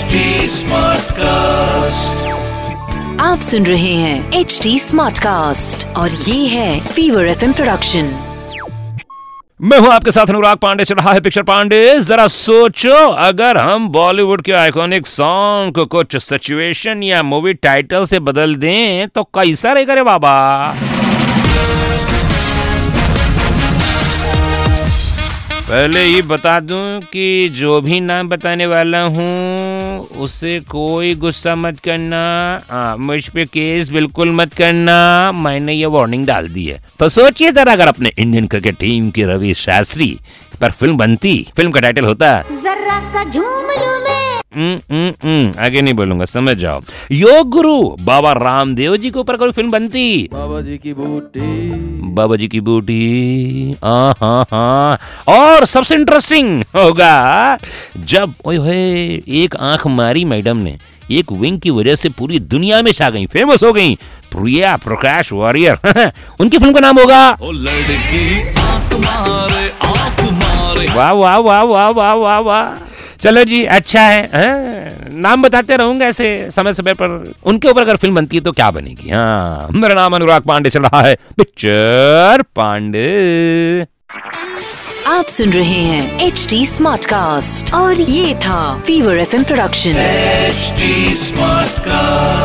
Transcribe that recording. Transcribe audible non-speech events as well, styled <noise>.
HD Smartcast. आप सुन रहे हैं एच डी स्मार्ट कास्ट और ये है फीवर एफ़ प्रोडक्शन मैं हूँ आपके साथ अनुराग पांडे चल रहा है पिक्चर पांडे। जरा सोचो अगर हम बॉलीवुड के आइकॉनिक सॉन्ग को कुछ सिचुएशन या मूवी टाइटल से बदल दें तो कैसा रहेगा रे बाबा? पहले ये बता दूँ कि जो भी नाम बताने वाला हूँ उससे कोई गुस्सा मत करना। मुझ पे केस बिल्कुल मत करना। मैंने ये वार्निंग डाल दी है। तो सोचिए जरा अगर अपने इंडियन क्रिकेट टीम की रवि शास्त्री पर फ़िल्म बनती। फ़िल्म का टाइटल होता। जरा सा झूम लूँ मैं। आगे नहीं बोलूँगा समझ जाओ। योग गुरु बाबा रामदेव जी के ऊपर कोई फ़िल्म बनती? बाबा जी की बूटी। बाबा जी की बूटी हाँ हाँ। हाँ और सबसे इंटरेस्टिंग होगा जब ओए एक आँख मारी मैडम ने एक विंग की वजह से पूरी दुनिया में छा गई फ़ेमस हो गई प्रिया प्रकाश वॉरियर <laughs> उनकी फ़िल्म का नाम होगा ओ लड़की आँख मारे आँख मारे। वाह वाह वाह वाह वाह वाह वाह। चलो जी अच्छा है हाँ, नाम बताते रहूँगा ऐसे समय समय पर। उनके ऊपर अगर फ़िल्म बनती है तो क्या बनेगी? हाँ मेरा नाम अनुराग पांडे चल रहा है। पिक्चर पांडे। आप सुन रहे हैं एच डी स्मार्ट कास्ट और ये था fever F production H smart Smartcast.